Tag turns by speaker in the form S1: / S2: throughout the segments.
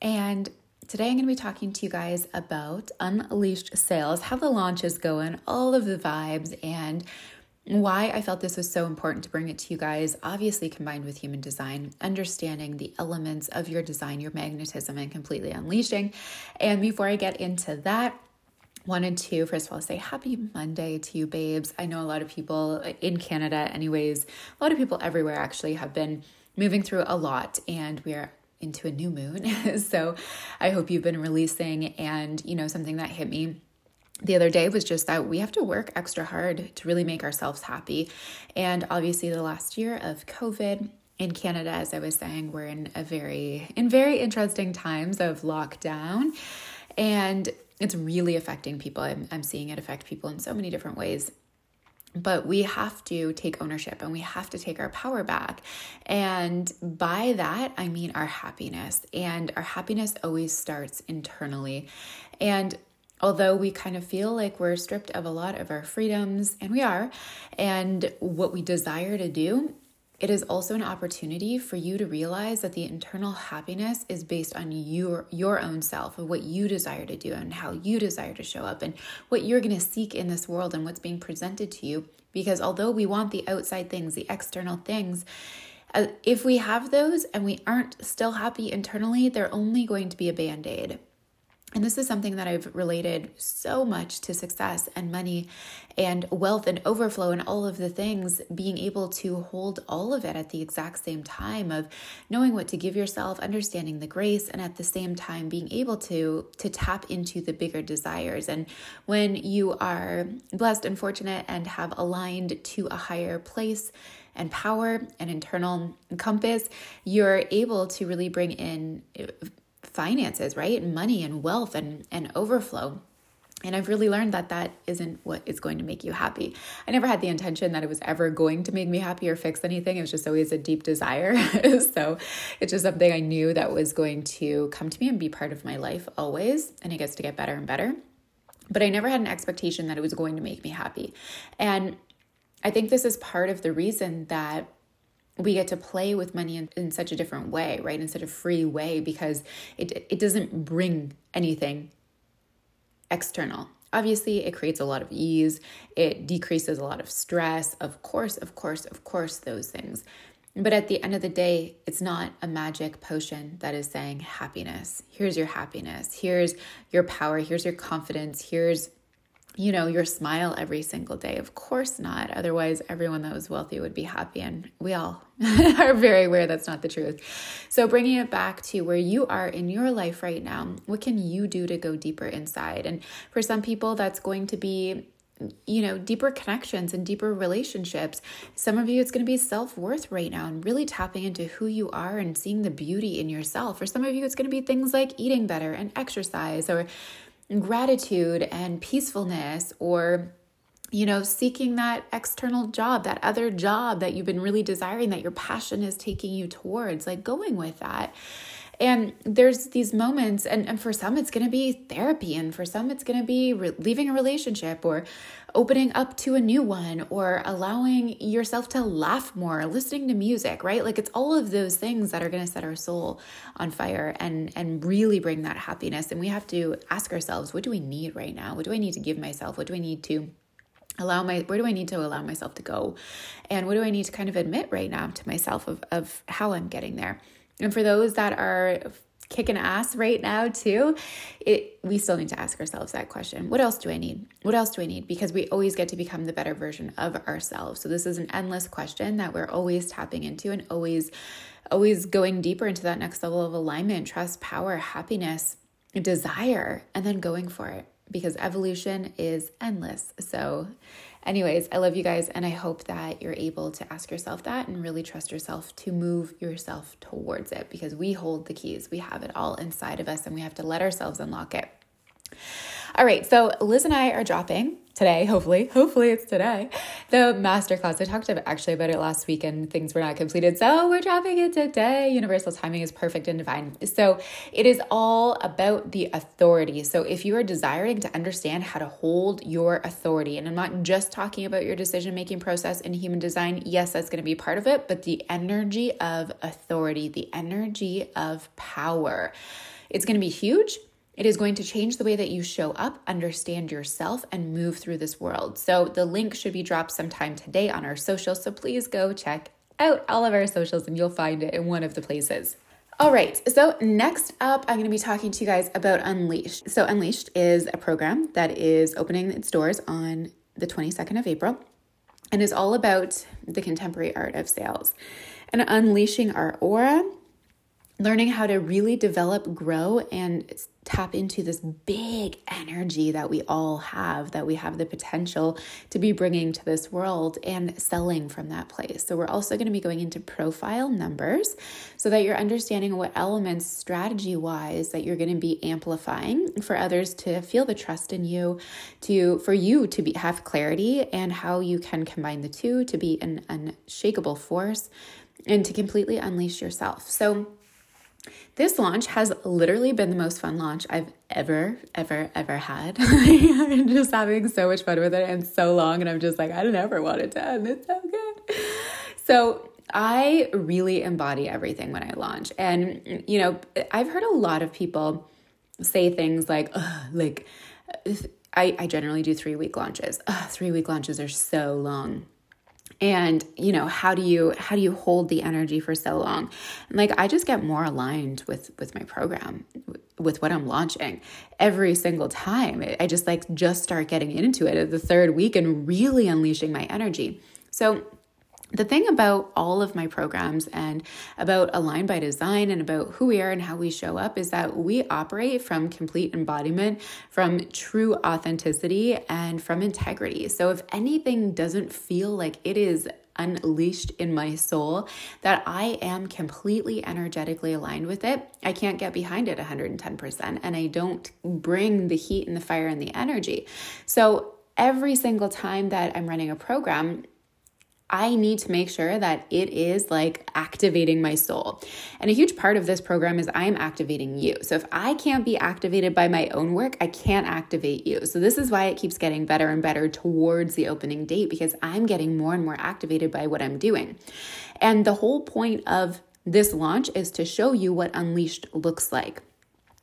S1: And today I'm going to be talking to you guys about Unleashed Sales, how the launch is going, all of the vibes, and why I felt this was so important to bring it to you guys, obviously combined with human design, understanding the elements of your design, your magnetism, and completely unleashing. And before I get into that, wanted to first of all say happy Monday to you, babes. I know a lot of people uh, in Canada, anyways, a lot of people everywhere actually have been moving through a lot, and we're into a new moon. so I hope you've been releasing. And, you know, something that hit me the other day was just that we have to work extra hard to really make ourselves happy. And obviously, the last year of COVID, in Canada, as I was saying, we're in a very in very interesting times of lockdown, and it's really affecting people. I'm, I'm seeing it affect people in so many different ways but we have to take ownership and we have to take our power back. And by that, I mean our happiness. And our happiness always starts internally. And although we kind of feel like we're stripped of a lot of our freedoms, and we are, and what we desire to do, it is also an opportunity for you to realize that the internal happiness is based on your your own self and what you desire to do and how you desire to show up and what you're going to seek in this world and what's being presented to you because although we want the outside things, the external things, uh, if we have those and we aren't still happy internally, they're only going to be a band-aid. And this is something that I've related so much to success and money and wealth and overflow and all of the things, being able to hold all of it at the exact same time of knowing what to give yourself, understanding the grace, and at the same time being able to to tap into the bigger desires. And when you are blessed and fortunate and have aligned to a higher place and power and internal compass, you're able to really bring in finances, right? Money and wealth and, and overflow. And I've really learned that that isn't what is going to make you happy. I never had the intention that it was ever going to make me happy or fix anything. It was just always a deep desire. so it's just something I knew that was going to come to me and be part of my life always. And it gets to get better and better. But I never had an expectation that it was going to make me happy. And I think this is part of the reason that we get to play with money in, in, such a different way, right? In such a free way because it it doesn't bring anything external. Obviously, it creates a lot of ease, it decreases a lot of stress. Of course, of course, of course, those things. But at the end of the day, it's not a magic potion that is saying happiness. Here's your happiness. Here's your power. Here's your confidence. Here's you know, your smile every single day. Of course not. Otherwise, everyone that was wealthy would be happy. And we all are very aware that's not the truth. So, bringing it back to where you are in your life right now, what can you do to go deeper inside? And for some people, that's going to be you know, deeper connections and deeper relationships. Some of you, it's going to be self worth right now and really tapping into who you are and seeing the beauty in yourself. For some of you, it's going to be things like eating better and exercise or gratitude and peacefulness or you know, seeking that external job, that other job that you've been really desiring, that your passion is taking you towards, like going with that. And there's these moments, and, and for some, it's going to be therapy, and for some, it's going to be re- leaving a relationship or opening up to a new one or allowing yourself to laugh more, listening to music, right? Like it's all of those things that are going to set our soul on fire and and really bring that happiness. And we have to ask ourselves, what do we need right now? What do I need to give myself? What do I need to allow my where do i need to allow myself to go and what do i need to kind of admit right now to myself of, of how i'm getting there and for those that are kicking ass right now too it we still need to ask ourselves that question. What else do i need? What else do i need? Because we always get to become the better version of ourselves. So this is an endless question that we're always tapping into and always always going deeper into that next level of alignment trust power happiness desire and then going for it because evolution is endless. So Anyways, I love you guys, and I hope that you're able to ask yourself that and really trust yourself to move yourself towards it because we hold the keys. We have it all inside of us, and we have to let ourselves unlock it. All right, so Liz and I are dropping today, hopefully, hopefully it's today, the masterclass. I talked actually about it last week and things were not completed. So we're dropping it today. Universal timing is perfect and divine. So it is all about the authority. So if you are desiring to understand how to hold your authority, and I'm not just talking about your decision making process in human design, yes, that's going to be part of it, but the energy of authority, the energy of power. It's going to be huge it is going to change the way that you show up, understand yourself, and move through this world. So, the link should be dropped sometime today on our socials. So, please go check out all of our socials and you'll find it in one of the places. All right, so next up, I'm going to be talking to you guys about Unleashed. So, Unleashed is a program that is opening its doors on the 22nd of April and is all about the contemporary art of sales and unleashing our aura learning how to really develop, grow, and tap into this big energy that we all have, that we have the potential to be bringing to this world and selling from that place. So, we're also going to be going into profile numbers so that you're understanding what elements, strategy wise, that you're going to be amplifying for others to feel the trust in you, to for you to be, have clarity and how you can combine the two to be an unshakable force and to completely unleash yourself. So, this launch has literally been the most fun launch I've ever, ever, ever had. I'm just having so much fun with it and so long, and I'm just like, I never want it to end. It's so good. So, I really embody everything when I launch. And, you know, I've heard a lot of people say things like, like, I, I generally do three week launches. Ugh, three week launches are so long and you know how do you how do you hold the energy for so long? And like i just get more aligned with with my program with what i'm launching every single time. I just like just start getting into it at the third week and really unleashing my energy. So the thing about all of my programs and about Align by Design and about who we are and how we show up is that we operate from complete embodiment, from true authenticity, and from integrity. So if anything doesn't feel like it is unleashed in my soul, that I am completely energetically aligned with it, I can't get behind it 110%. And I don't bring the heat and the fire and the energy. So every single time that I'm running a program, I need to make sure that it is like activating my soul. And a huge part of this program is I'm activating you. So if I can't be activated by my own work, I can't activate you. So this is why it keeps getting better and better towards the opening date because I'm getting more and more activated by what I'm doing. And the whole point of this launch is to show you what unleashed looks like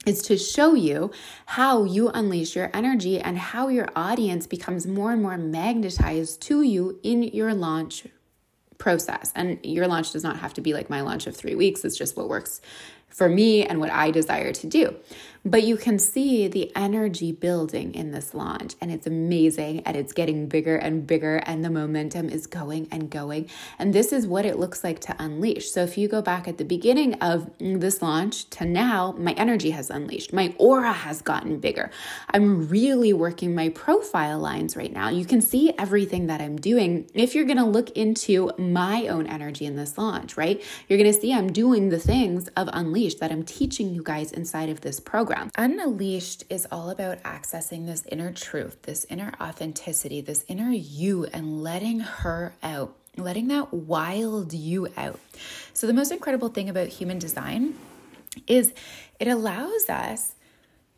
S1: is to show you how you unleash your energy and how your audience becomes more and more magnetized to you in your launch process. And your launch does not have to be like my launch of three weeks, it's just what works for me and what I desire to do. But you can see the energy building in this launch, and it's amazing, and it's getting bigger and bigger, and the momentum is going and going. And this is what it looks like to unleash. So, if you go back at the beginning of this launch to now, my energy has unleashed, my aura has gotten bigger. I'm really working my profile lines right now. You can see everything that I'm doing. If you're gonna look into my own energy in this launch, right, you're gonna see I'm doing the things of Unleash that I'm teaching you guys inside of this program program. Unleashed is all about accessing this inner truth, this inner authenticity, this inner you, and letting her out, letting that wild you out. So, the most incredible thing about human design is it allows us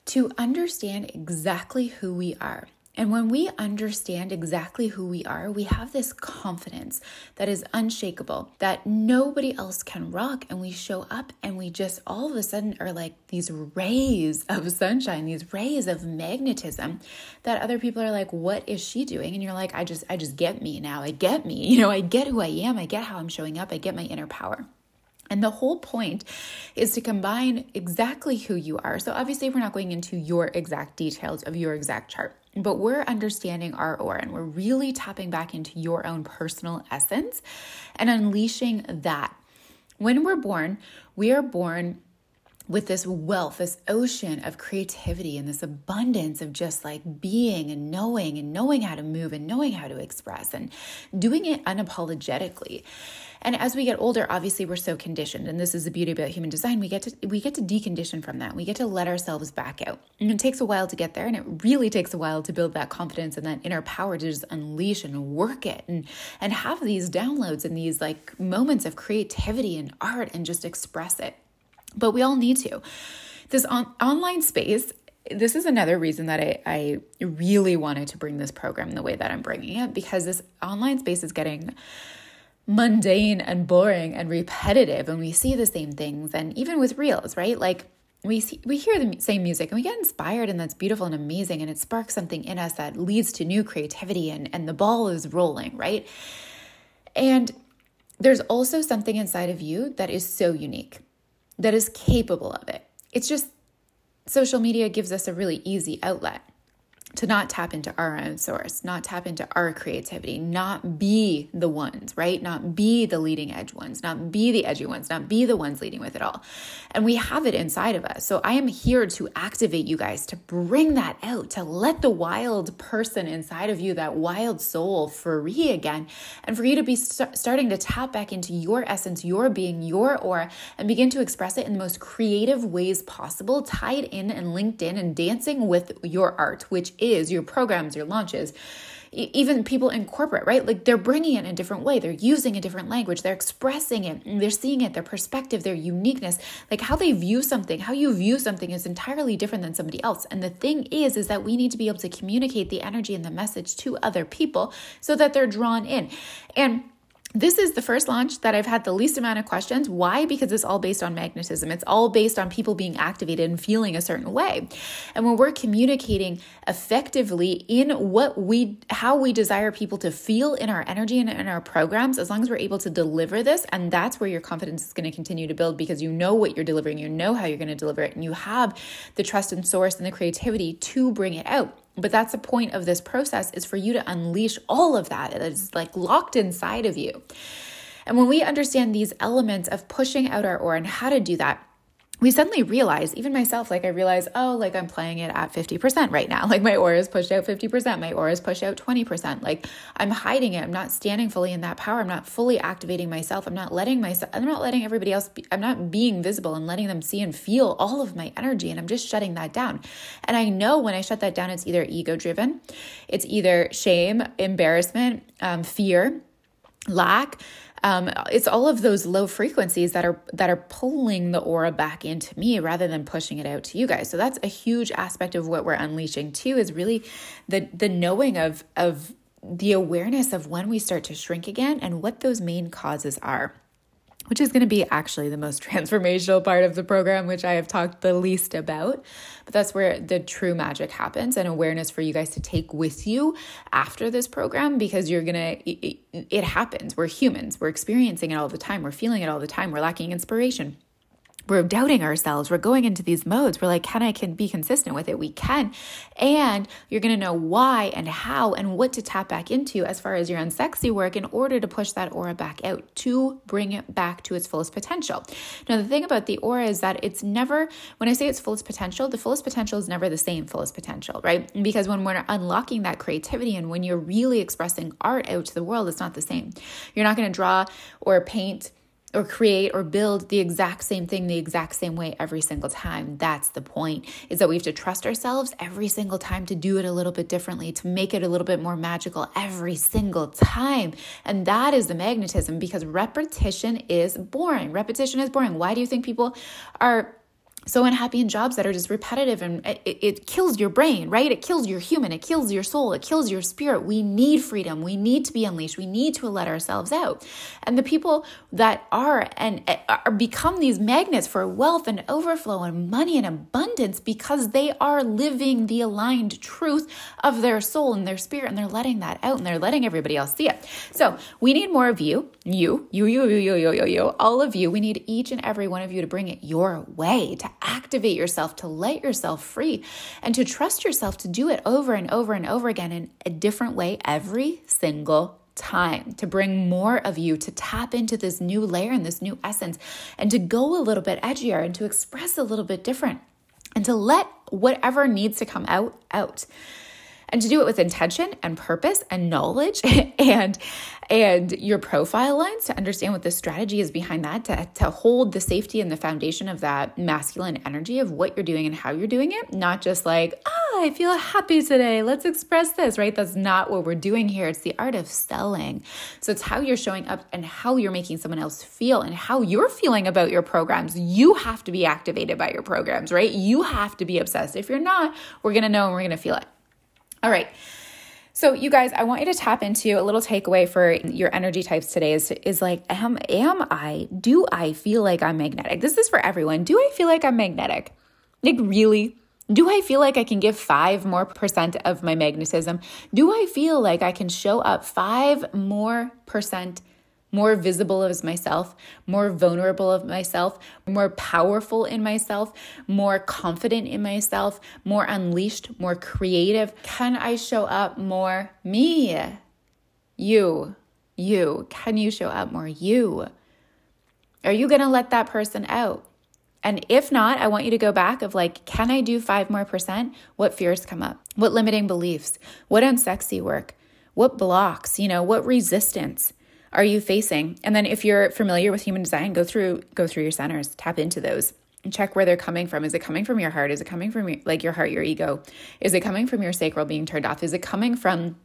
S1: to understand exactly who we are. And when we understand exactly who we are, we have this confidence that is unshakable, that nobody else can rock. And we show up and we just all of a sudden are like these rays of sunshine, these rays of magnetism that other people are like, what is she doing? And you're like, I just, I just get me now. I get me. You know, I get who I am. I get how I'm showing up. I get my inner power. And the whole point is to combine exactly who you are. So, obviously, we're not going into your exact details of your exact chart, but we're understanding our aura and we're really tapping back into your own personal essence and unleashing that. When we're born, we are born with this wealth, this ocean of creativity and this abundance of just like being and knowing and knowing how to move and knowing how to express and doing it unapologetically. And as we get older, obviously we're so conditioned, and this is the beauty about human design. We get to we get to decondition from that. We get to let ourselves back out. And it takes a while to get there, and it really takes a while to build that confidence and that inner power to just unleash and work it and and have these downloads and these like moments of creativity and art and just express it but we all need to. This on- online space, this is another reason that I, I really wanted to bring this program the way that I'm bringing it because this online space is getting mundane and boring and repetitive and we see the same things and even with reels right? Like we see, we hear the same music and we get inspired and that's beautiful and amazing and it sparks something in us that leads to new creativity and and the ball is rolling right? And there's also something inside of you that is so unique that is capable of it. It's just social media gives us a really easy outlet to not tap into our own source, not tap into our creativity, not be the ones, right? Not be the leading edge ones, not be the edgy ones, not be the ones leading with it all. And we have it inside of us. So I am here to activate you guys to bring that out, to let the wild person inside of you, that wild soul, free again, and for you to be st- starting to tap back into your essence, your being, your aura, and begin to express it in the most creative ways possible, tied in and linked in and dancing with your art, which is, your programs, your launches, even people in corporate, right? Like they're bringing it in a different way. They're using a different language. They're expressing it. they're seeing it, their perspective, their uniqueness, like how they view something. How you view something is entirely different than somebody else. And the thing is, is that we need to be able to communicate the energy and the message to other people so that they're drawn in. And this is the first launch that I've had the least amount of questions. Why? Because it's all based on magnetism. It's all based on people being activated and feeling a certain way. And when we're communicating effectively in what we how we desire people to feel in our energy and in our programs, as long as we're able to deliver this, and that's where your confidence is going to continue to build because you know what you're delivering, you know how you're going to deliver it, and you have the trust and source and the creativity to bring it out. But that's the point of this process is for you to unleash all of that that is like locked inside of you. And when we understand these elements of pushing out our aura and how to do that, we suddenly realize, even myself, like I realize, oh, like I'm playing it at 50% right now. Like my aura is pushed out 50%, my aura is pushed out 20%. Like I'm hiding it. I'm not standing fully in that power. I'm not fully activating myself. I'm not letting myself, I'm not letting everybody else, be, I'm not being visible and letting them see and feel all of my energy. And I'm just shutting that down. And I know when I shut that down, it's either ego driven, it's either shame, embarrassment, um, fear, lack um, it's all of those low frequencies that are that are pulling the aura back into me rather than pushing it out to you guys. So that's a huge aspect of what we're unleashing too is really the the knowing of of the awareness of when we start to shrink again and what those main causes are which is going to be actually the most transformational part of the program, which I have talked the least about. But that's where the true magic happens and awareness for you guys to take with you after this program because you're going to, it, it, happens. We're humans, we're experiencing it all the time, we're feeling it all the time, we're lacking inspiration we're doubting ourselves. We're going into these modes. We're like, can I can be consistent with it? We can. And you're going to know why and how and what to tap back into as far as your unsexy work in order to push that aura back out to bring it back to its fullest potential. Now, the thing about the aura is that it's never, when I say its fullest potential, the fullest potential is never the same fullest potential, right? Because when we're unlocking that creativity and when you're really expressing art out to the world, it's not the same. You're not going to draw or paint or create or build the exact same thing the exact same way every single time. That's the point, is that we have to trust ourselves every single time to do it a little bit differently, to make it a little bit more magical every single time. And that is the magnetism because repetition is boring. Repetition is boring. Why do you think people are so unhappy in jobs that are just repetitive and it, it, kills your brain, right? It kills your human, it kills your soul, it kills your spirit. We need freedom. We need to be unleashed. We need to let ourselves out. And the people that are and eh, are become these magnets for wealth and overflow and money and abundance because they are living the aligned truth of their soul and their spirit and they're letting that out and they're letting everybody else see it. So we need more of you, you, you, you, you, you, you, you, you, all of you. We need each and every one of you to bring it your way, to activate yourself, to let yourself free, and to trust yourself to do it over and over and over again in a different way every single time to bring more of you to tap into this new layer and this new essence and to go a little bit edgier and to express a little bit different and to let whatever needs to come out out and to do it with intention and purpose and knowledge and and your profile lines to understand what the strategy is behind that to, to hold the safety and the foundation of that masculine energy of what you're doing and how you're doing it not just like ah i feel happy today. Let's express this right? That's not what we're doing here. It's the art of selling. So it's how you're showing up and how you're making someone else feel and how you're feeling about your programs. You have to be activated by your programs right? You have to be obsessed. If you're not we're going to know and we're going to feel it all right. So, you guys, I want you to tap into a little takeaway for your energy types today is, is like, am, am I, do I feel like I'm magnetic? This is for everyone. Do I feel like I'm magnetic? Like, really? Do I feel like I can give five more percent of my magnetism? Do I feel like I can show up five more percent more visible as myself, more vulnerable of myself, more powerful in myself, more confident in myself, more unleashed, more creative? Can I show up more me? You, you. Can you show up more you? Are you going to let that person out? And if not, I want you to go back of like, can I do five more percent? What fears come up? What limiting beliefs? What unsexy work? What blocks? You know, what resistance? Are you facing? And then if you're familiar with human design, go through go through your centers, tap into those and check where they're coming from. Is it coming from your heart? Is it coming from your, like your heart, your ego? Is it coming from your sacral being turned off? Is it coming from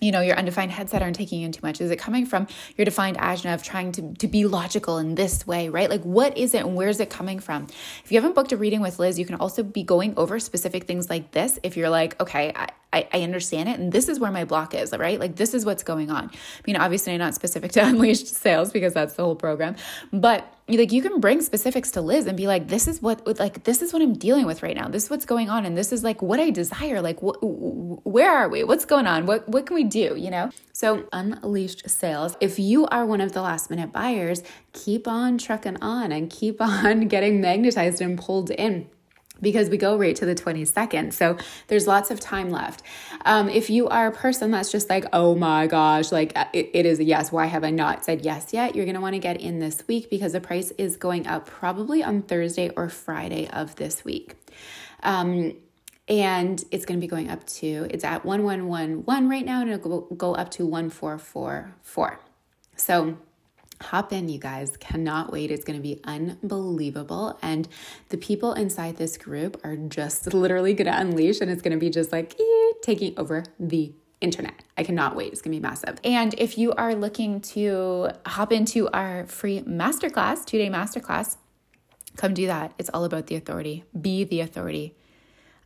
S1: you know, your undefined headset aren't taking in too much? Is it coming from your defined ajna of trying to, to be logical in this way, right? Like, what is it and where is it coming from? If you haven't booked a reading with Liz, you can also be going over specific things like this. If you're like, okay, I, I, I understand it. And this is where my block is, right? Like, this is what's going on. I mean, obviously, not specific to Unleashed Sales because that's the whole program, but like you can bring specifics to Liz and be like, this is what, like, this is what I'm dealing with right now. This is what's going on. And this is like what I desire. Like, wh- where are we? What's going on? What, what can we do? You know? So, Unleashed Sales, if you are one of the last minute buyers, keep on trucking on and keep on getting magnetized and pulled in because we go right to the 22nd. So there's lots of time left. Um, if you are a person that's just like, oh my gosh, like uh, it, it is a yes, why have I not said yes yet? You're going to want to get in this week because the price is going up probably on Thursday or Friday of this week. Um, and it's going to be going up to, it's at 1111 right now, and it'll go, go up to 1444. So, Hop in, you guys. Cannot wait. It's going to be unbelievable. And the people inside this group are just literally going to unleash, and it's going to be just like eh, taking over the internet. I cannot wait. It's going to be massive. And if you are looking to hop into our free masterclass, two day masterclass, come do that. It's all about the authority. Be the authority.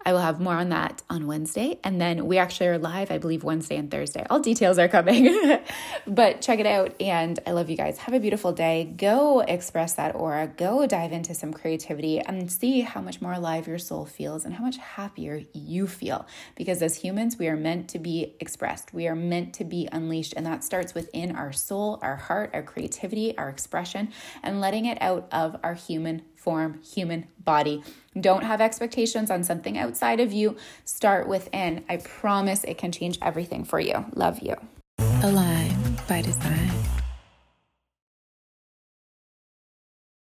S1: I will have more on that on Wednesday. And then we actually are live, I believe, Wednesday and Thursday. All details are coming, but check it out. And I love you guys. Have a beautiful day. Go express that aura, go dive into some creativity and see how much more alive your soul feels and how much happier you feel. Because as humans, we are meant to be expressed, we are meant to be unleashed. And that starts within our soul, our heart, our creativity, our expression, and letting it out of our human form, human body. Don't have expectations on something outside of you. Start within. I promise it can change everything for you. Love you.
S2: Align by design.